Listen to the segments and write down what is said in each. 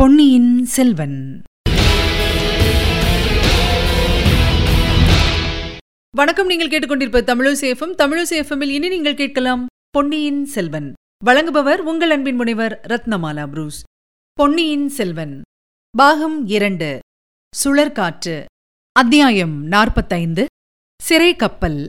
பொன்னியின் செல்வன். வணக்கம் நீங்கள் கேட்டுக்கொண்டிருப்ப தமிழசேஃபம் தமிழசேஃபமில் இனி நீங்கள் கேட்கலாம் பொன்னியின் செல்வன். வழங்குபவர் உங்கள் அன்பின் முனைவர் ரத்னமாலா புரூஸ். பொன்னியின் செல்வன். பாகம் இரண்டு. சுழற்காற்று. அத்தியாயம் நாற்பத்தைந்து. சிறை கப்பல்.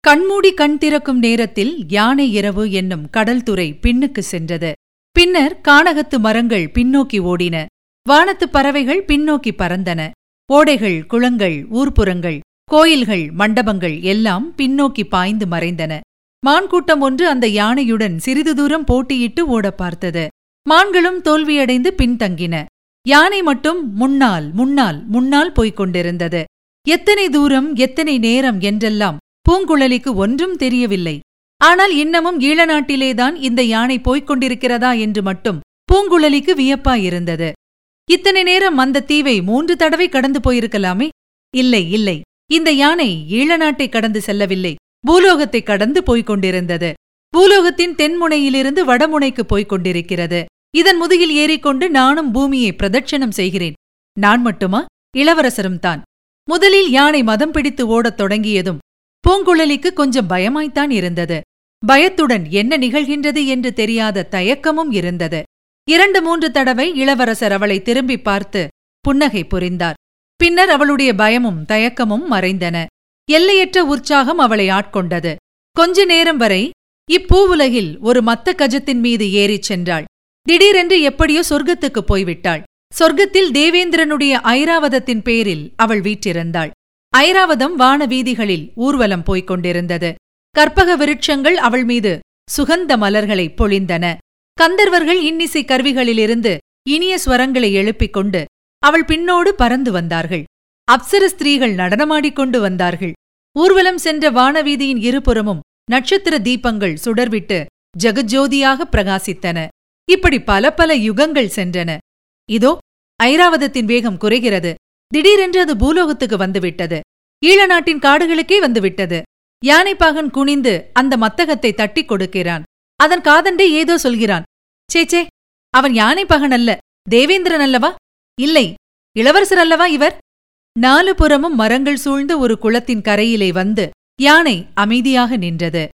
கண்மூடி கண் திறக்கும் நேரத்தில் யானை இரவு என்னும் கடல்துறை பின்னுக்கு சென்றது. பின்னர் கானகத்து மரங்கள் பின்னோக்கி ஓடின. வானத்துப் பறவைகள் பின்னோக்கி பறந்தன. ஓடைகள் குளங்கள் ஊர்ப்புறங்கள் கோயில்கள் மண்டபங்கள் எல்லாம் பின்னோக்கி பாய்ந்து மறைந்தன. மான்கூட்டம் ஒன்று அந்த யானையுடன் சிறிது தூரம் போட்டியிட்டு ஓடப் பார்த்தது. மான்களும் தோல்வியடைந்து பின்தங்கின. யானை மட்டும் முன்னால் முன்னால் முன்னால் போய்க் கொண்டிருந்தது. எத்தனை தூரம் எத்தனை நேரம் என்றெல்லாம் பூங்குழலிக்கு ஒன்றும் தெரியவில்லை. ஆனால் இன்னமும் ஈழநாட்டிலேதான் இந்த யானை போய்க் கொண்டிருக்கிறதா என்று மட்டும் பூங்குழலிக்கு வியப்பாயிருந்தது. இத்தனை நேரம் அந்த தீவை மூன்று தடவை கடந்து போயிருக்கலாமே? இல்லை இல்லை. இந்த யானை ஈழநாட்டை கடந்து செல்லவில்லை. பூலோகத்தை கடந்து போய்க் கொண்டிருந்தது. பூலோகத்தின் தென்முனையிலிருந்து வடமுனைக்கு போய்க் கொண்டிருக்கிறது. இதன் முதுகில் ஏறிக்கொண்டு நானும் பூமியை பிரதட்சணம் செய்கிறேன். நான் மட்டுமா? இளவரசரும் தான். முதலில் யானை மதம் பிடித்து ஓடத் தொடங்கியதும் பூங்குழலிக்கு கொஞ்சம் பயமாய்த்தான் இருந்தது. பயத்துடன் என்ன நிகழ்கின்றது என்று தெரியாத தயக்கமும் இருந்தது. இரண்டு மூன்று தடவை இளவரசர் அவளை திரும்பி பார்த்து புன்னகை புரிந்தார். பின்னர் அவளுடைய பயமும் தயக்கமும் மறைந்தன. எல்லையற்ற உற்சாகம் அவளை ஆட்கொண்டது. கொஞ்ச நேரம் வரை இப்பூவுலகில் ஒரு மத்த கஜத்தின் மீது ஏறிச் சென்றாள். திடீரென்று எப்படியோ சொர்க்கத்துக்குப் போய்விட்டாள். சொர்க்கத்தில் தேவேந்திரனுடைய ஐராவதத்தின் பேரில் அவள் வீற்றிருந்தாள். ஐராவதம் வான வீதிகளில் ஊர்வலம் போய்க் கொண்டிருந்தது. கற்பக விருட்சங்கள் அவள் மீது சுகந்த மலர்களை பொழிந்தன. கந்தர்வர்கள் இன்னிசை கருவிகளிலிருந்து இனிய ஸ்வரங்களை எழுப்பிக் கொண்டு அவள் பின்னோடு பறந்து வந்தார்கள். அப்சர ஸ்திரீகள் நடனமாடிக்கொண்டு வந்தார்கள். ஊர்வலம் சென்ற வானவீதியின் இருபுறமும் நட்சத்திர தீபங்கள் சுடர்விட்டு ஜெகஜோதியாக பிரகாசித்தன. இப்படி பல பல யுகங்கள் சென்றன. இதோ ஐராவதத்தின் வேகம் குறைகிறது. திடீரென்று அது பூலோகத்துக்கு வந்துவிட்டது. ஈழ நாட்டின் காடுகளுக்கே வந்துவிட்டது. யானைப்பாகன் குனிந்து அந்த மத்தகத்தை தட்டிக் கொடுக்கிறான். அதன் காதண்டே ஏதோ சொல்கிறான். சேச்சே அவன் யானைப்பாகன் அல்ல. தேவேந்திரன் அல்லவா? இல்லை. இளவரசர் அல்லவா இவர்? நாலு புறமும் மரங்கள் சூழ்ந்த ஒரு குளத்தின் கரையிலே வந்து யானை அமைதியாக நின்றது.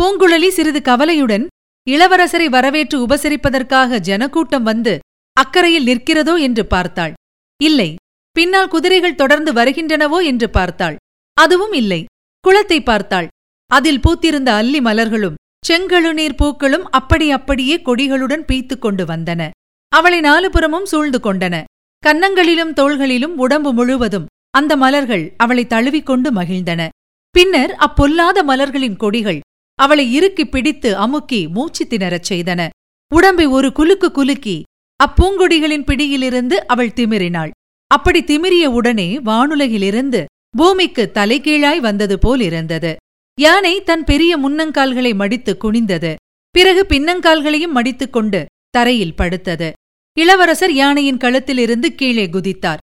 பூங்குழலி சிறிது கவலையுடன் இளவரசரை வரவேற்று உபசரிப்பதற்காக ஜனக்கூட்டம் வந்து அக்கறையில் நிற்கிறதோ என்று பார்த்தாள். இல்லை. பின்னால் குதிரைகள் தொடர்ந்து வருகின்றனவோ என்று பார்த்தாள். அதுவும் இல்லை. குளத்தை பார்த்தாள். அதில் பூத்திருந்த அல்லி மலர்களும் செங்கழுநீர் பூக்களும் அப்படி அப்படியே கொடிகளுடன் பீய்த்துக் கொண்டு வந்தன. அவளை நாலுபுறமும் சூழ்ந்து கொண்டன. கன்னங்களிலும் தோள்களிலும் உடம்பு முழுவதும் அந்த மலர்கள் அவளை தழுவிக்கொண்டு மகிழ்ந்தன. பின்னர் அப்பொல்லாத மலர்களின் கொடிகள் அவளை இறுக்கி பிடித்து அமுக்கி மூச்சு திணறச் செய்தன. உடம்பை ஒரு குலுக்கு குலுக்கி அப்பூங்கொடிகளின் பிடியிலிருந்து அவள் திமிரினாள் அப்படி திமிரிய உடனே வானுலகிலிருந்து பூமிக்கு தலைகீழாய் வந்தது போல் இருந்தது. யானை தன் பெரிய முன்னங்கால்களை மடித்து குனிந்தது. பிறகு பின்னங்கால்களையும் மடித்துக் கொண்டு தரையில் படுத்தது. இளவரசர் யானையின் கழுத்திலிருந்து கீழே குதித்தார்.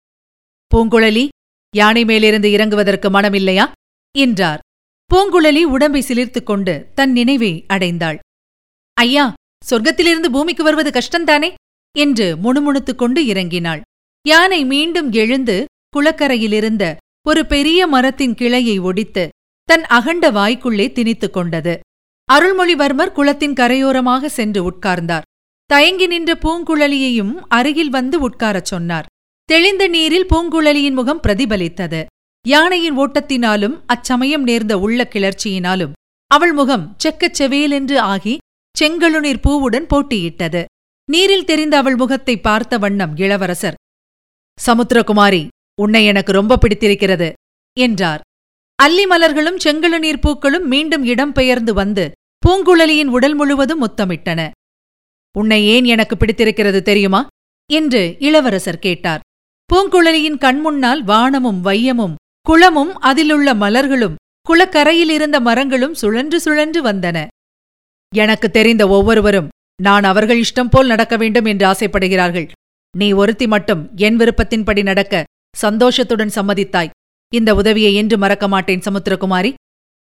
பூங்குழலி யானை மேலிருந்து இறங்குவதற்கு மனமில்லையா? என்றார். பூங்குழலி உடம்பை சிலிர்த்துக் கொண்டு தன் நினைவை அடைந்தாள். ஐயா சொர்க்கத்திலிருந்து பூமிக்கு வருவது கஷ்டந்தானே என்று முணுமுணுத்துக் கொண்டு இறங்கினாள். யானை மீண்டும் எழுந்து குளக்கரையிலிருந்த ஒரு பெரிய மரத்தின் கிளையை ஒடித்து தன் அகண்ட வாய்க்குள்ளே திணித்துக் கொண்டது. அருள்மொழிவர்மர் குளத்தின் கரையோரமாக சென்று உட்கார்ந்தார். தயங்கி நின்ற பூங்குழலியையும் அருகில் வந்து உட்காரச் சொன்னார். தெளிந்த நீரில் பூங்குழலியின் முகம் பிரதிபலித்தது. யானையின் ஓட்டத்தினாலும் அச்சமயம் நேர்ந்த உள்ள கிளர்ச்சியினாலும் அவள் முகம் செக்கச் செவேலென்று ஆகி செங்கழுநீர் பூவுடன் போட்டியிட்டது. நீரில் தெரிந்த அவள் முகத்தை பார்த்த வண்ணம் இளவரசர் சமுத்திரகுமாரி உன்னை எனக்கு ரொம்ப பிடித்திருக்கிறது என்றார். அல்லி மலர்களும் செங்கழுநீர் பூக்களும் மீண்டும் இடம் பெயர்ந்து வந்து பூங்குழலியின் உடல் முழுவதும் முத்தமிட்டன. உன்னை ஏன் எனக்கு பிடித்திருக்கிறது தெரியுமா? என்று இளவரசர் கேட்டார். பூங்குழலியின் கண்முன்னால் வானமும் வையமும் குளமும் அதிலுள்ள மலர்களும் குளக்கரையில் இருந்த மரங்களும் சுழன்று சுழன்று வந்தன. எனக்கு தெரிந்த ஒவ்வொருவரும் நான் அவர்கள் இஷ்டம் போல் நடக்க வேண்டும் என்று ஆசைப்படுகிறார்கள். நீ ஒருத்தி மட்டும் என் விருப்பத்தின்படி நடக்க சந்தோஷத்துடன் சம்மதித்தாய். இந்த உதவியை என்று மறக்க மாட்டேன் சமுத்திரகுமாரி.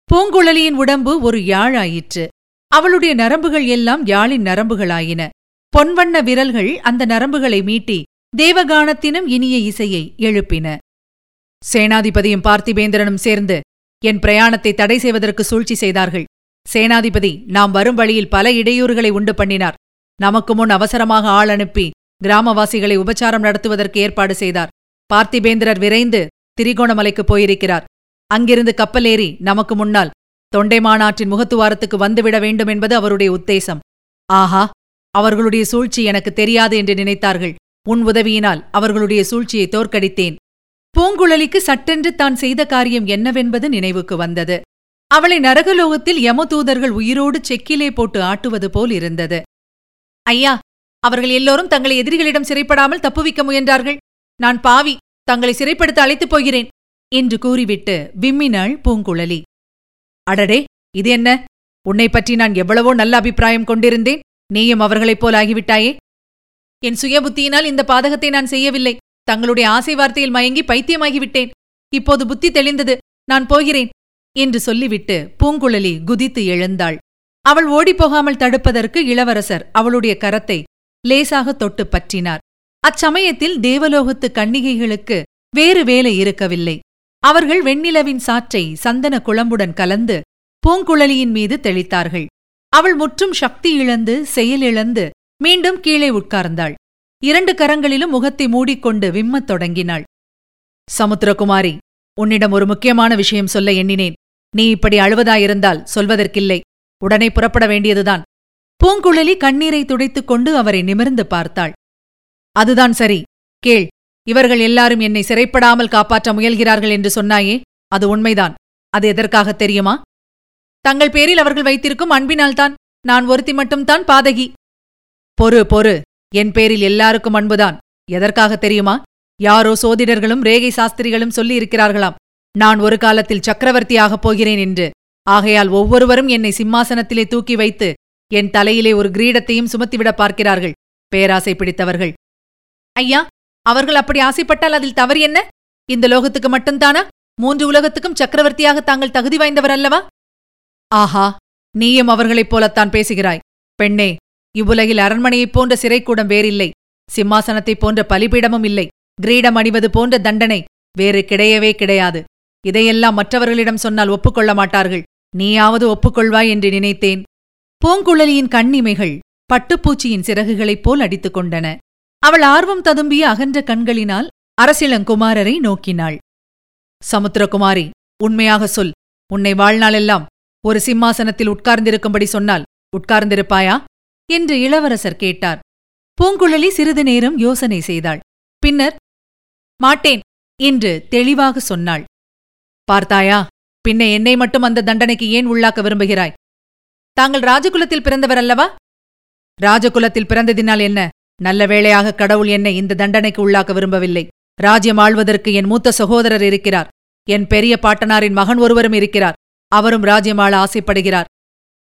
பூங்குழலியின் உடம்பு ஒரு யாழாயிற்று. அவளுடைய நரம்புகள் எல்லாம் யாழின் நரம்புகளாயின. பொன்வண்ண விரல்கள் அந்த நரம்புகளை மீட்டி தேவகானத்தினும் இனிய இசையை எழுப்பின. சேனாதிபதியும் பார்த்திபேந்திரனும் சேர்ந்து என் பிரயாணத்தை தடை செய்வதற்கு சூழ்ச்சி செய்தார்கள். சேனாதிபதி நாம் வரும் வழியில் பல இடையூறுகளை உண்டு பண்ணினார். நமக்கு முன் அவசரமாக ஆள் அனுப்பி கிராமவாசிகளை உபச்சாரம் நடத்துவதற்கு ஏற்பாடு செய்தார். பார்த்திபேந்திரர் விரைந்து திரிகோணமலைக்கு போயிருக்கிறார். அங்கிருந்து கப்பல் ஏறி நமக்கு முன்னால் தொண்டைமானாற்றின் முகத்துவாரத்துக்கு வந்துவிட வேண்டும் என்பது அவருடைய உத்தேசம். ஆஹா அவர்களுடைய சூழ்ச்சி எனக்கு தெரியாது என்று நினைத்தார்கள். உன் உதவியினால் அவர்களுடைய சூழ்ச்சியை தோற்கடித்தேன். பூங்குழலிக்கு சட்டென்று தான் செய்த காரியம் என்னவென்பது நினைவுக்கு வந்தது. அவளை நரகலோகத்தில் யமதூதர்கள் உயிரோடு செக்கிலே போட்டு ஆட்டுவது போல் இருந்தது. ஐயா அவர்கள் எல்லோரும் தங்களை எதிரிகளிடம் சிறைப்படாமல் தப்புவிக்க முயன்றார்கள். நான் பாவி தங்களை சிறைப்படுத்த அழைத்துப் போகிறேன் என்று கூறிவிட்டு விம்மினாள் பூங்குழலி. அடடே இது என்ன? உன்னை பற்றி நான் எவ்வளவோ நல்ல அபிப்பிராயம் கொண்டிருந்தேன் நீயும் அவர்களைப் போல் ஆகிவிட்டாயே? என் சுயபுத்தியினால் இந்த பாதகத்தை நான் செய்யவில்லை தங்களுடைய ஆசை வார்த்தையில் மயங்கி பைத்தியமாகிவிட்டேன். இப்போது புத்தி தெளிந்தது நான் போகிறேன் என்று சொல்லிவிட்டு பூங்குழலி குதித்து எழுந்தாள். அவள் ஓடிப்போகாமல் தடுப்பதற்கு இளவரசர் அவளுடைய கரத்தை லேசாக தொட்டு பற்றினார். அச்சமயத்தில் தேவலோகத்து கன்னிகைகளுக்கு வேறு வேலை இருக்கவில்லை. அவர்கள் வெண்ணிலவின் சாற்றை சந்தன குழம்புடன் கலந்து பூங்குழலியின் மீது தெளித்தார்கள். அவள் முற்றும் சக்தி இழந்து செயலிழந்து மீண்டும் கீழே உட்கார்ந்தாள். இரண்டு கரங்களிலும் முகத்தை மூடிக்கொண்டு விம்மத் தொடங்கினாள். சமுத்திரகுமாரி உன்னிடம் ஒரு முக்கியமான விஷயம் சொல்ல எண்ணினேன். நீ இப்படி அழுவதாயிருந்தால் சொல்வதற்கில்லை. உடனே புறப்பட வேண்டியதுதான். பூங்குழலி கண்ணீரை துடைத்துக் கொண்டு அவரை நிமிர்ந்து பார்த்தாள். அதுதான் சரி. கேள் இவர்கள் எல்லாரும் என்னை சிறைப்படாமல் காப்பாற்ற முயல்கிறார்கள் என்று சொன்னாயே அது உண்மைதான். அது எதற்காக தெரியுமா? தங்கள் பேரில் அவர்கள் வைத்திருக்கும் அன்பினால்தான் நான் ஒருத்தி மட்டும்தான் பாதகி. பொறு பொறு என் பேரில் எல்லாருக்கும் அன்புதான். எதற்காக தெரியுமா? யாரோ சோதிடர்களும் ரேகை சாஸ்திரிகளும் சொல்லியிருக்கிறார்களாம். நான் ஒரு காலத்தில் சக்கரவர்த்தியாகப் போகிறேன் என்று. ஆகையால் ஒவ்வொருவரும் என்னை சிம்மாசனத்திலே தூக்கி வைத்து என் தலையிலே ஒரு கிரீடத்தையும் சுமத்திவிட பார்க்கிறார்கள். பேராசை பிடித்தவர்கள் ஐயா அவர்கள் அப்படி ஆசைப்பட்டால் அதில் தவறு என்ன? இந்த லோகத்துக்கு மட்டும்தானா? மூன்று உலகத்துக்கும் சக்கரவர்த்தியாக தாங்கள் தகுதி வாய்ந்தவர் அல்லவா? ஆஹா நீயும் அவர்களைப் போலத்தான் பேசுகிறாய். பெண்ணே இவ்வுலகில் அரண்மனையைப் போன்ற சிறைக்கூடம் வேறில்லை. சிம்மாசனத்தைப் போன்ற பலிபீடமும் இல்லை. கிரீடம் அணிவது போன்ற தண்டனை வேறு கிடையவே கிடையாது. இதையெல்லாம் மற்றவர்களிடம் சொன்னால் ஒப்புக்கொள்ள மாட்டார்கள். நீயாவது ஒப்புக்கொள்வாய் என்று நினைத்தேன். பூங்குழலியின் கண்ணிமைகள் பட்டுப்பூச்சியின் சிறகுகளைப் போல் அடித்துக் கொண்டன. அவள் ஆர்வம் ததும்பிய அகன்ற கண்களினால் அரசிளங்குமாரரை நோக்கினாள். சமுத்திரகுமாரி உண்மையாக சொல். உன்னை வாழ்நாளெல்லாம் ஒரு சிம்மாசனத்தில் உட்கார்ந்திருக்கும்படி சொன்னால் உட்கார்ந்திருப்பாயா? என்று இளவரசர் கேட்டார். பூங்குழலி சிறிது நேரம் யோசனை செய்தாள். பின்னர் மாட்டேன் என்று தெளிவாக சொன்னாள். பார்த்தாயா பின்ன என்னை மட்டும் அந்த தண்டனைக்கு ஏன் உள்ளாக்க விரும்புகிறாய்? தாங்கள் ராஜகுலத்தில் பிறந்தவர் அல்லவா ராஜகுலத்தில் பிறந்ததினால் என்ன? நல்ல வேளையாக கடவுள் என்னை இந்த தண்டனைக்கு உள்ளாக்க விரும்பவில்லை. ராஜ்யம் ஆழ்வதற்கு என் மூத்த சகோதரர் இருக்கிறார். என் பெரிய பாட்டனாரின் மகன் ஒருவரும் இருக்கிறார். அவரும் ராஜ்யம் ஆள ஆசைப்படுகிறார்.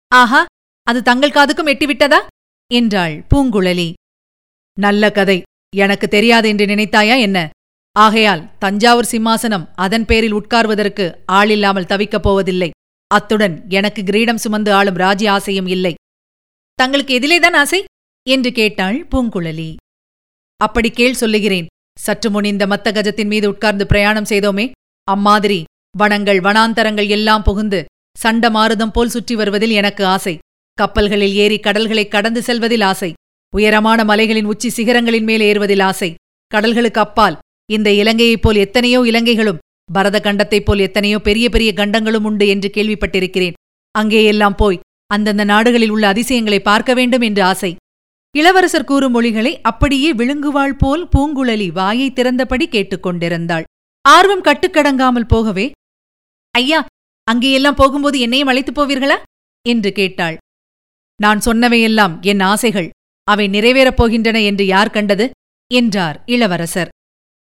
ஆஹா அது தங்கள் காதுக்கும் எட்டிவிட்டதா? என்றாள் பூங்குழலி. நல்ல கதை. எனக்கு தெரியாது என்று நினைத்தாயா என்ன? ஆகையால் தஞ்சாவூர் சிம்மாசனம் அதன் பேரில் உட்கார்வதற்கு ஆளில்லாமல் தவிக்கப் போவதில்லை. அத்துடன் எனக்கு கிரீடம் சுமந்து ஆளும் ராஜ்ய ஆசையும் இல்லை. தங்களுக்கு எதிலேதான் ஆசை? என்று கேட்டாள் பூங்குழலி. அப்படி கேள் சொல்லுகிறேன். சற்று முன் இந்த மத்த கஜத்தின் மீது உட்கார்ந்து பிரயாணம் செய்தோமே. அம்மாதிரி வனங்கள் வனாந்தரங்கள் எல்லாம் புகுந்து சண்ட மாறுதம் போல் சுற்றி வருவதில் எனக்கு ஆசை. கப்பல்களில் ஏறி கடல்களை கடந்து செல்வதில் ஆசை. உயரமான மலைகளின் உச்சி சிகரங்களின் மேல் ஏறுவதில் ஆசை. கடல்களுக்கு அப்பால் இந்த இலங்கையைப் போல் எத்தனையோ இலங்கைகளும் பரத கண்டத்தைப் போல் எத்தனையோ பெரிய பெரிய கண்டங்களும் உண்டு என்று கேள்விப்பட்டிருக்கிறேன். அங்கேயெல்லாம் போய் அந்தந்த நாடுகளில் உள்ள அதிசயங்களை பார்க்க வேண்டும் என்று ஆசை. இளவரசர் கூறும் மொழிகளை அப்படியே விழுங்குவாள் போல் பூங்குழலி வாயை திறந்தபடி கேட்டுக்கொண்டிருந்தாள் ஆர்வம் கட்டுக்கடங்காமல் போகவே ஐயா அங்கேயெல்லாம் போகும்போது என்னையும் அழைத்துப் போவீர்களா? என்று கேட்டாள். நான் சொன்னவையெல்லாம் என் ஆசைகள். அவை நிறைவேறப் போகின்றன என்று யார் கண்டது? என்றார் இளவரசர்.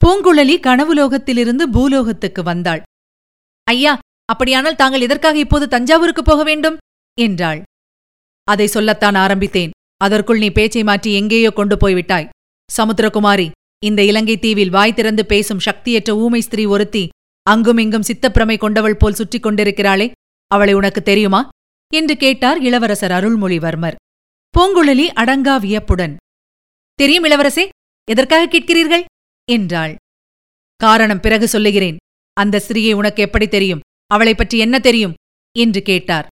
பூங்குழலி கனவுலோகத்திலிருந்து பூலோகத்துக்கு வந்தாள். ஐயா அப்படியானால் தாங்கள் எதற்காக இப்போது தஞ்சாவூருக்கு போக வேண்டும்? என்றாள். அதை சொல்லத்தான் ஆரம்பித்தேன். அதற்குள் நீ பேச்சை மாற்றி எங்கேயோ கொண்டு போய்விட்டாய். சமுத்திரகுமாரி இந்த இலங்கை தீவில் வாய் திறந்து பேசும் சக்தியற்ற ஊமை ஸ்திரீ ஒருத்தி அங்குமிங்கும் சித்தப்பிரமை கொண்டவள் போல் சுற்றிக் கொண்டிருக்கிறாளே அவளை உனக்கு தெரியுமா? என்று கேட்டார் இளவரசர் அருள்மொழிவர்மர். பூங்குழலி அடங்கா வியப்புடன் தெரியும் இளவரசே எதற்காக கேட்கிறீர்கள்? என்றாள். காரணம் பிறகு சொல்லுகிறேன். அந்த ஸ்திரீயை உனக்கு எப்படி தெரியும்? அவளைப் பற்றி என்ன தெரியும்? என்று கேட்டார்.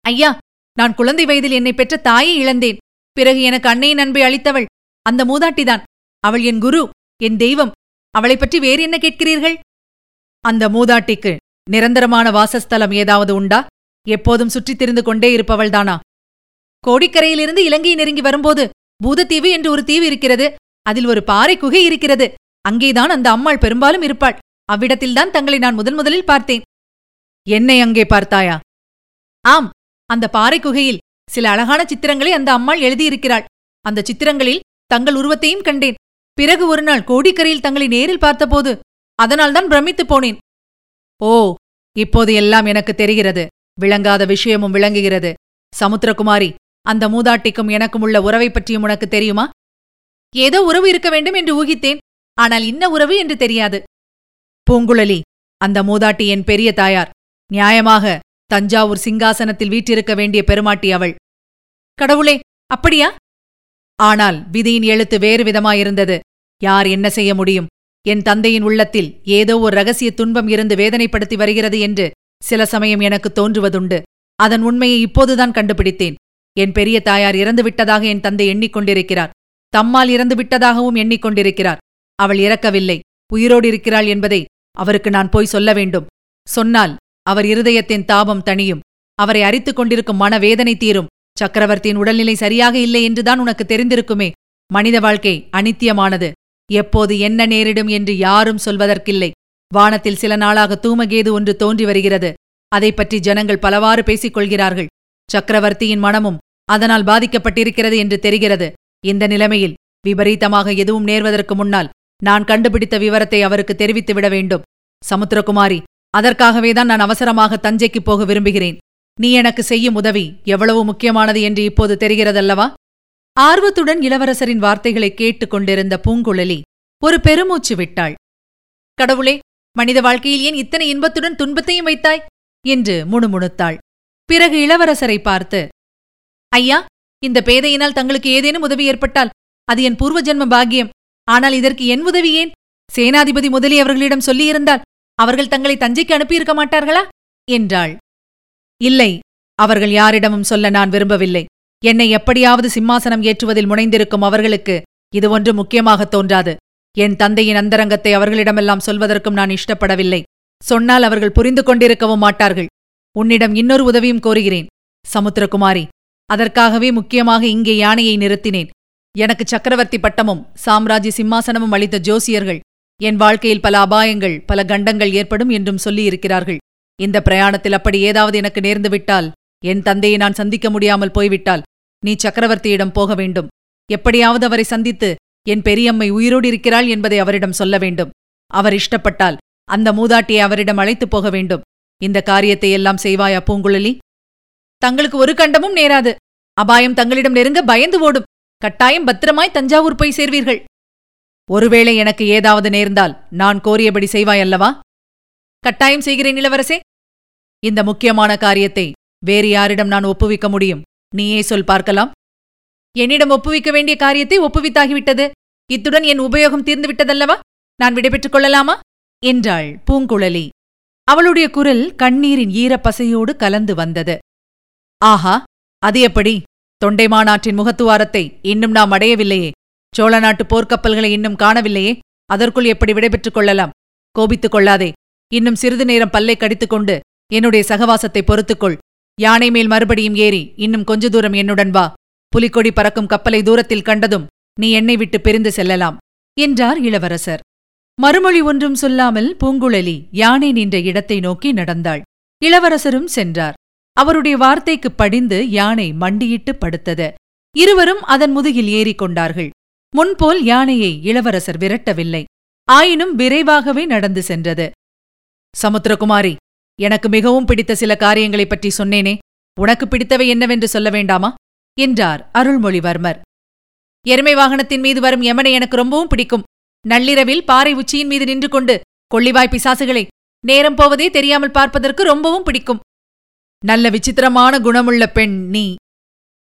ஐயா நான் குழந்தை வயதில் என்னை பெற்ற தாயை இழந்தேன். பிறகு எனக்கு அன்னையின் அன்பை அளித்தவள். அந்த மூதாட்டிதான். அவள் என் குரு என் தெய்வம். அவளைப் பற்றி வேறு என்ன கேட்கிறீர்கள்? அந்த மூதாட்டிக்கு நிரந்தரமான வாசஸ்தலம் ஏதாவது உண்டா? எப்போதும் சுற்றித் திரிந்து கொண்டே இருப்பவள்தானா கோடிக்கரையிலிருந்து இலங்கை நெருங்கி வரும்போது பூதத்தீவு என்று ஒரு தீவு இருக்கிறது. அதில் ஒரு பாறை குகை இருக்கிறது. அங்கேதான் அந்த அம்மாள் பெரும்பாலும் இருப்பாள். அவ்விடத்தில்தான் தங்களை நான் முதன் முதலில் பார்த்தேன். என்னை அங்கே பார்த்தாயா? ஆம் அந்த பாறை குகையில் சில அழகான சித்திரங்களை அந்த அம்மாள் எழுதியிருக்கிறாள். அந்த சித்திரங்களில் தங்கள் உருவத்தையும் கண்டேன். பிறகு ஒரு நாள் கோடிக்கரையில் தங்களை நேரில் பார்த்தபோது அதனால்தான் பிரமித்துப் போனேன். ஓ இப்போது எல்லாம் எனக்கு தெரிகிறது. விளங்காத விஷயமும் விளங்குகிறது. சமுத்திரகுமாரி அந்த மூதாட்டிக்கும் எனக்கும் உள்ள உறவை பற்றியும் உனக்கு தெரியுமா? ஏதோ உறவு இருக்க வேண்டும் என்று ஊகித்தேன். ஆனால் இன்ன உறவு என்று தெரியாது. பூங்குழலி அந்த மூதாட்டி என் பெரிய தாயார். நியாயமாக தஞ்சாவூர் சிங்காசனத்தில் வீற்றிருக்க வேண்டிய பெருமாட்டி அவள். கடவுளே அப்படியா? ஆனால் விதியின் எழுத்து வேறு விதமாயிருந்தது. யார் என்ன செய்ய முடியும்? என் தந்தையின் உள்ளத்தில் ஏதோ ஒரு ரகசிய துன்பம் இருந்து வேதனைப்படுத்தி வருகிறது என்று சில சமயம் எனக்கு தோன்றுவதுண்டு. அதன் உண்மையை இப்போதுதான் கண்டுபிடித்தேன். என் பெரிய தாயார் இறந்து விட்டதாக என் தந்தை எண்ணிக்கொண்டிருக்கிறார். தம்மால் இறந்து விட்டதாகவும் எண்ணிக்கொண்டிருக்கிறார். அவள் இறக்கவில்லை. உயிரோடு இருக்கிறாள் என்பதை அவருக்கு நான் போய் சொல்ல வேண்டும். சொன்னால் அவர் இருதயத்தின் தாபம் தணியும். அவரை அரித்துக் கொண்டிருக்கும் மனவேதனை தீரும். சக்கரவர்த்தியின் உடல்நிலை சரியாக இல்லை என்றுதான் உனக்கு தெரிந்திருக்குமே. மனித வாழ்க்கை அனித்தியமானது. எப்போது என்ன நேரிடும் என்று யாரும் சொல்வதற்கில்லை. வானத்தில் சில நாளாக தூமகேது ஒன்று தோன்றி வருகிறது. அதைப் பற்றி ஜனங்கள் பலவாறு பேசிக் கொள்கிறார்கள். சக்கரவர்த்தியின் மனமும் அதனால் பாதிக்கப்பட்டிருக்கிறது என்று தெரிகிறது. இந்த நிலைமையில் விபரீதமாக எதுவும் நேர்வதற்கு முன்னால் நான் கண்டுபிடித்த விவரத்தை அவருக்கு தெரிவித்துவிட வேண்டும். சமுத்திரகுமாரி அதற்காகவே தான் நான் அவசரமாக தஞ்சைக்கு போக விரும்புகிறேன். நீ எனக்கு செய்யும் உதவி எவ்வளவு முக்கியமானது என்று இப்போது தெரிகிறதல்லவா? ஆர்வத்துடன் இளவரசரின் வார்த்தைகளை கேட்டுக் கொண்டிருந்த பூங்குழலி ஒரு பெருமூச்சு விட்டாள். கடவுளே மனித வாழ்க்கையில் ஏன் இத்தனை இன்பத்துடன் துன்பத்தையும் வைத்தாய்? என்று முணுமுணுத்தாள். பிறகு இளவரசரை பார்த்து ஐயா இந்த பேதையினால் தங்களுக்கு ஏதேனும் உதவி ஏற்பட்டால் அது என் பூர்வ ஜென்ம பாக்கியம். ஆனால் இதற்கு என் உதவி ஏன்? சேனாதிபதி முதலியவர்களிடம் சொல்லியிருந்தால் அவர்கள் தங்களை தஞ்சைக்கு அனுப்பியிருக்க மாட்டார்களா? என்றாள். இல்லை அவர்கள் யாரிடமும் சொல்ல நான் விரும்பவில்லை. என்னை எப்படியாவது சிம்மாசனம் ஏற்றுவதில் முனைந்திருக்கும் அவர்களுக்கு இது ஒன்று முக்கியமாகத் தோன்றாது. என் தந்தையின் அந்தரங்கத்தை அவர்களிடமெல்லாம் சொல்வதற்கும் நான் இஷ்டப்படவில்லை. சொன்னால் அவர்கள் புரிந்து கொண்டிருக்கவும் மாட்டார்கள். உன்னிடம் இன்னொரு உதவியும் கோருகிறேன். சமுத்திரகுமாரி அதற்காகவே முக்கியமாக இங்கே யானையை நிறுத்தினேன். எனக்கு சக்கரவர்த்தி பட்டமும் சாம்ராஜ்ய சிம்மாசனமும் அளித்த ஜோசியர்கள் என் வாழ்க்கையில் பல அபாயங்கள் பல கண்டங்கள் ஏற்படும் என்றும் சொல்லியிருக்கிறார்கள். இந்த பிரயாணத்தில் அப்படி ஏதாவது எனக்கு நேர்ந்துவிட்டால் என் தந்தையை நான் சந்திக்க முடியாமல் போய்விட்டால் நீ சக்கரவர்த்தியிடம் போக வேண்டும். எப்படியாவது அவரை சந்தித்து என் பெரியம்மை உயிரோடு இருக்கிறாள் என்பதை அவரிடம் சொல்ல வேண்டும். அவர் இஷ்டப்பட்டால் அந்த மூதாட்டியை அவரிடம் அழைத்துப் போக வேண்டும். இந்த காரியத்தை எல்லாம் செய்வாயா பூங்குழலி? தங்களுக்கு ஒரு கண்டமும் நேராது. அபாயம் தங்களிடம் நெருங்க பயந்து ஓடும். கட்டாயம் பத்திரமாய் தஞ்சாவூர் போய் சேர்வீர்கள். ஒருவேளை எனக்கு ஏதாவது நேர்ந்தால் நான் கோரியபடி செய்வாய் அல்லவா கட்டாயம் செய்கிறேன் இளவரசே. இந்த முக்கியமான காரியத்தை வேறு யாரிடம் நான் ஒப்புவிக்க முடியும்? நீயே சொல் பார்க்கலாம். என்னிடம் ஒப்புவிக்க வேண்டிய காரியத்தை ஒப்புவித்தாகிவிட்டது. இத்துடன் என் உபயோகம் தீர்ந்துவிட்டதல்லவா? நான் விடைபெற்றுக் கொள்ளலாமா? என்றாள் பூங்குழலி. அவளுடைய குரல் கண்ணீரின் ஈரப்பசையோடு கலந்து வந்தது. ஆஹா அது எப்படி? தொண்டைமானாற்றின் முகத்துவாரத்தை இன்னும் நாம் அடையவில்லையே. சோழ நாட்டு போர்க்கப்பல்களை இன்னும் காணவில்லையே. அதற்குள் எப்படி விடைபெற்றுக் கொள்ளலாம்? கோபித்துக் கொள்ளாதே. இன்னும் சிறிது நேரம் பல்லை கடித்துக்கொண்டு என்னுடைய சகவாசத்தை பொறுத்துக்கொள். யானை மேல் மறுபடியும் ஏறி இன்னும் கொஞ்ச தூரம் என்னுடன் வா. புலிக்கொடி பறக்கும் கப்பலை தூரத்தில் கண்டதும் நீ என்னை விட்டு பிரிந்து செல்லலாம் என்றார் இளவரசர். மறுமொழி ஒன்றும் சொல்லாமல் பூங்குழலி யானை நின்ற இடத்தை நோக்கி நடந்தாள். இளவரசரும் சென்றார். அவருடைய வார்த்தைக்குப் படிந்து யானை மண்டியிட்டு படுத்தது. இருவரும் அதன் முதுகில் ஏறிக்கொண்டார்கள் முன்போல் யானையை இளவரசர் விரட்டவில்லை. ஆயினும் விரைவாகவே நடந்து சென்றது. சமுத்திரகுமாரி எனக்கு மிகவும் பிடித்த சில காரியங்களைப் பற்றி சொன்னேனே. உனக்கு பிடித்தவை என்னவென்று சொல்ல வேண்டாமா? என்றார் அருள்மொழிவர்மர். எருமை வாகனத்தின் மீது வரும் யமனை எனக்கு ரொம்பவும் பிடிக்கும். நள்ளிரவில் பாறை உச்சியின் மீது நின்று கொண்டு கொள்ளிவாய் பிசாசுகளை நேரம் போவதே தெரியாமல் பார்ப்பதற்கு ரொம்பவும் பிடிக்கும். நல்ல விசித்திரமான குணமுள்ள பெண் நீ.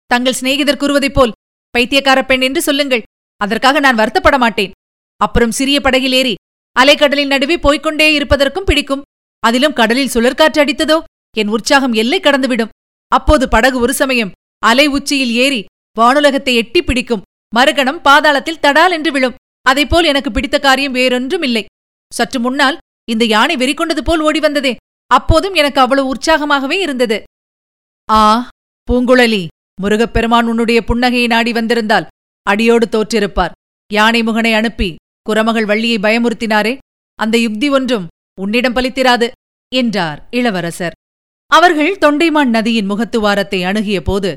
தங்கள் சிநேகிதர் கூறுவதைப் போல் பைத்தியக்கார பெண் என்று சொல்லுங்கள். அதற்காக நான் வருத்தப்பட மாட்டேன். அப்புறம் சிறிய படகில் ஏறி அலைக்கடலின் நடுவே போய்க்கொண்டே இருப்பதற்கும் பிடிக்கும். அதிலும் கடலில் சுழற்காற்று அடித்ததோ? என் உற்சாகம் எல்லை கடந்துவிடும். அப்போது படகு ஒரு சமயம் அலை உச்சியில் ஏறி வானுலகத்தை எட்டி பிடிக்கும். மறுகணம் பாதாளத்தில் தடால் என்று விழும். அதைப்போல் எனக்கு பிடித்த காரியம் வேறொன்றும் இல்லை. சற்று முன்னால் இந்த யானை வெறிக்கொண்டது போல் ஓடி வந்ததே. அப்போதும் எனக்கு அவ்வளவு உற்சாகமாகவே இருந்தது. ஆ பூங்குழலி முருகப்பெருமான் உன்னுடைய புன்னகையை நாடி வந்திருந்தால் அடியோடு தோற்றிருப்பார். யானை முகனை அனுப்பி குரமகள் வள்ளியை பயமுறுத்தினாரே அந்த யுக்தி ஒன்றும் உன்னிடம் பலித்திராது என்றார் இளவரசர். அவர்கள் தொண்டைமான் நதியின் முகத்துவாரத்தை அணுகிய போது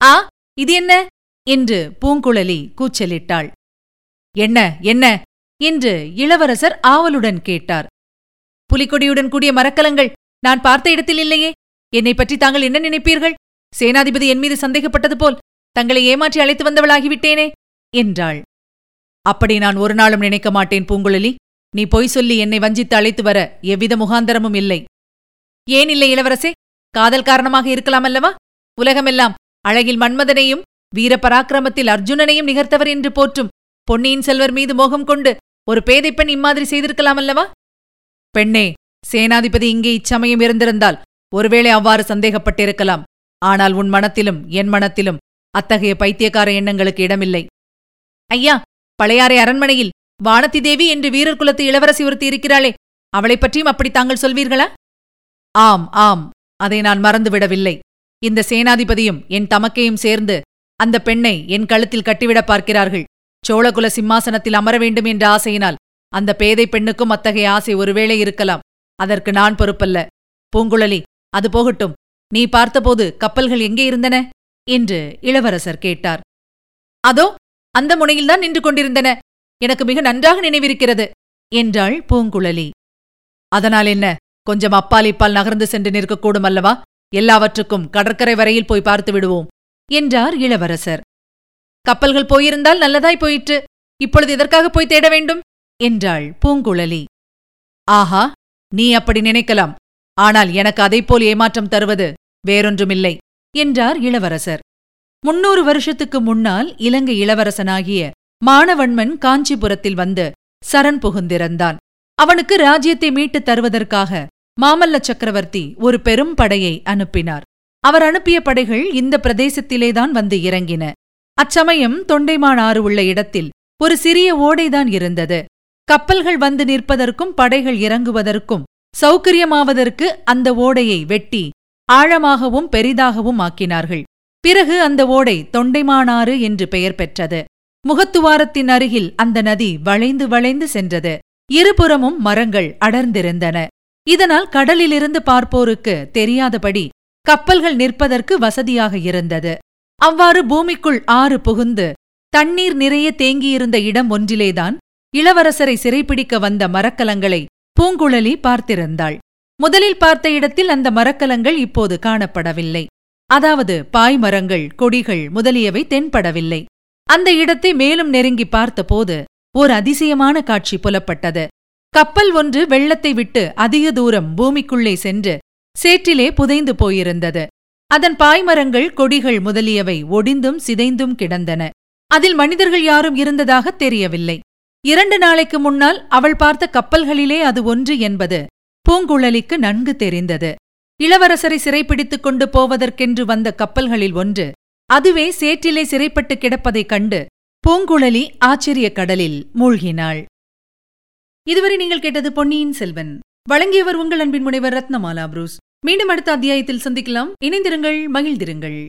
ஆ இது என்ன? என்று பூங்குழலி கூச்சலிட்டாள். என்ன என்ன? என்று இளவரசர் ஆவலுடன் கேட்டார். புலிக்கொடியுடன் கூடிய மரக்கலங்கள் நான் பார்த்த இடத்தில் இல்லையே. என்னை பற்றி தாங்கள் என்ன நினைப்பீர்கள்? சேனாதிபதி என் மீது சந்தேகப்பட்டது போல் தங்களை ஏமாற்றி அழைத்து வந்தவளாகிவிட்டேனே என்றாள். அப்படி நான் ஒரு நாளும் நினைக்க மாட்டேன் பூங்குழலி. நீ பொய் சொல்லி என்னை வஞ்சித்து அழைத்து வர எவ்வித முகாந்தரமும் இல்லை. ஏன் இல்லை இளவரசே? காதல் காரணமாக இருக்கலாம் அல்லவா? உலகமெல்லாம் அழகில் மன்மதனையும் வீரபராக்கிரமத்தில் அர்ஜுனனையும் நிகர்த்தவர் என்று போற்றும் பொன்னியின் செல்வர் மீது மோகம் கொண்டு ஒரு பேதை பெண் இம்மாதிரி செய்திருக்கலாம் அல்லவா? பெண்ணே சேனாதிபதி இங்கே இச்சமயம் இருந்திருந்தால் ஒருவேளை அவ்வாறு சந்தேகப்பட்டிருக்கலாம். ஆனால் உன் மனத்திலும் என் மனத்திலும் அத்தகைய பைத்தியக்கார எண்ணங்களுக்கு இடமில்லை. ஐயா பழையாறை அரண்மனையில் வானதி தேவி என்று வீரர் குலத்து இளவரசி ஒருத்தி இருக்கிறாளே அவளைப் பற்றியும் அப்படி தாங்கள் சொல்வீர்களா? ஆம் ஆம் அதை நான் மறந்துவிடவில்லை. இந்த சேனாதிபதியும் என் தமக்கையும் சேர்ந்து அந்த பெண்ணை என் கழுத்தில் கட்டிவிட பார்க்கிறார்கள். சோழகுல சிம்மாசனத்தில் அமர வேண்டும் என்ற ஆசையினால் அந்த பேதை பெண்ணுக்கும் அத்தகைய ஆசை ஒருவேளை இருக்கலாம். அதற்கு நான் பொறுப்பல்ல. பூங்குழலி அது போகட்டும். நீ பார்த்தபோது கப்பல்கள் எங்கே இருந்தன? என்று இளவரசர் கேட்டார். அதோ அந்த முனையில்தான் நின்று கொண்டிருந்தன. எனக்கு மிக நன்றாக நினைவிருக்கிறது என்றாள் பூங்குழலி. அதனால் என்ன? கொஞ்சம் அப்பால் இப்பால் நகர்ந்து சென்று நிற்கக்கூடும் அல்லவா? எல்லாவற்றுக்கும் கடற்கரை வரையில் போய் பார்த்து விடுவோம் என்றார் இளவரசர். கப்பல்கள் போயிருந்தால் நல்லதாய் போயிற்று. இப்பொழுது எதற்காக போய் தேட வேண்டும்? என்றாள் பூங்குழலி. ஆஹா நீ அப்படி நினைக்கலாம். ஆனால் எனக்கு அதைப்போல் ஏமாற்றம் தருவது வேறொன்றுமில்லை. என்றார் இளவரசர். முன்னூறு வருஷத்துக்கு முன்னால் இலங்கை இளவரசனாகிய மானவன்மன் காஞ்சிபுரத்தில் வந்து சரண் புகுந்திருந்தான். அவனுக்கு ராஜ்யத்தை மீட்டுத் தருவதற்காக மாமல்ல சக்கரவர்த்தி ஒரு பெரும் படையை அனுப்பினார். அவர் அனுப்பிய படைகள் இந்த பிரதேசத்திலேதான் வந்து இறங்கின. அச்சமயம் தொண்டைமான் ஆறு உள்ள இடத்தில் ஒரு சிறிய ஓடைதான் இருந்தது. கப்பல்கள் வந்து நிற்பதற்கும் படைகள் இறங்குவதற்கும் சௌகரியமாவதற்கு அந்த ஓடையை வெட்டி ஆழமாகவும் பெரிதாகவும் ஆக்கினார்கள். பிறகு அந்த ஓடை தொண்டைமானாறு என்று பெயர் பெற்றது. முகத்துவாரத்தின் அருகில் அந்த நதி வளைந்து வளைந்து சென்றது. இருபுறமும் மரங்கள் அடர்ந்திருந்தன. இதனால் கடலிலிருந்து பார்ப்போருக்கு தெரியாதபடி கப்பல்கள் நிற்பதற்கு வசதியாக இருந்தது. அவ்வாறு பூமிக்குள் ஆறு புகுந்து தண்ணீர் நிறைய தேங்கியிருந்த இடம் ஒன்றிலேதான் இளவரசரை சிறைப்பிடிக்க வந்த மரக்கலங்களை பூங்குழலி பார்த்திருந்தாள். முதலில் பார்த்த இடத்தில் அந்த மரக்கலங்கள் இப்போது காணப்படவில்லை. அதாவது பாய்மரங்கள் கொடிகள் முதலியவை தென்படவில்லை. அந்த இடத்தை மேலும் நெருங்கி பார்த்தபோது ஓர் அதிசயமான காட்சி புலப்பட்டது. கப்பல் ஒன்று வெள்ளத்தை விட்டு அதிக தூரம் பூமிக்குள்ளே சென்று சேற்றிலே புதைந்து போயிருந்தது. அதன் பாய்மரங்கள் கொடிகள் முதலியவை ஒடிந்தும் சிதைந்தும் கிடந்தன. அதில் மனிதர்கள் யாரும் இருந்ததாக தெரியவில்லை. இரண்டு நாளைக்கு முன்னால் அவள் பார்த்த கப்பல்களிலே அது ஒன்று என்பது பூங்குழலிக்கு நன்கு தெரிந்தது. இளவரசரை சிறைப்பிடித்துக் கொண்டு போவதற்கென்று வந்த கப்பல்களில் ஒன்று. அதுவே சேற்றிலே சிறைப்பட்டு கிடப்பதைக் கண்டு பூங்குழலி ஆச்சரியக் கடலில் மூழ்கினாள். இதுவரை நீங்கள் கேட்டது பொன்னியின் செல்வன். வழங்கியவர் உங்கள் அன்பின் முனைவர் ரத்னமாலா புரூஸ். மீண்டும் அடுத்த அத்தியாயத்தில் சந்திக்கலாம். இணைந்திருங்கள் மகிழ்ந்திருங்கள்.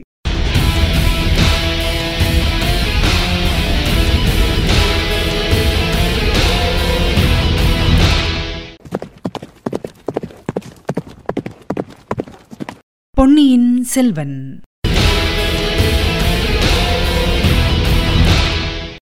பொன்னியின் செல்வன்.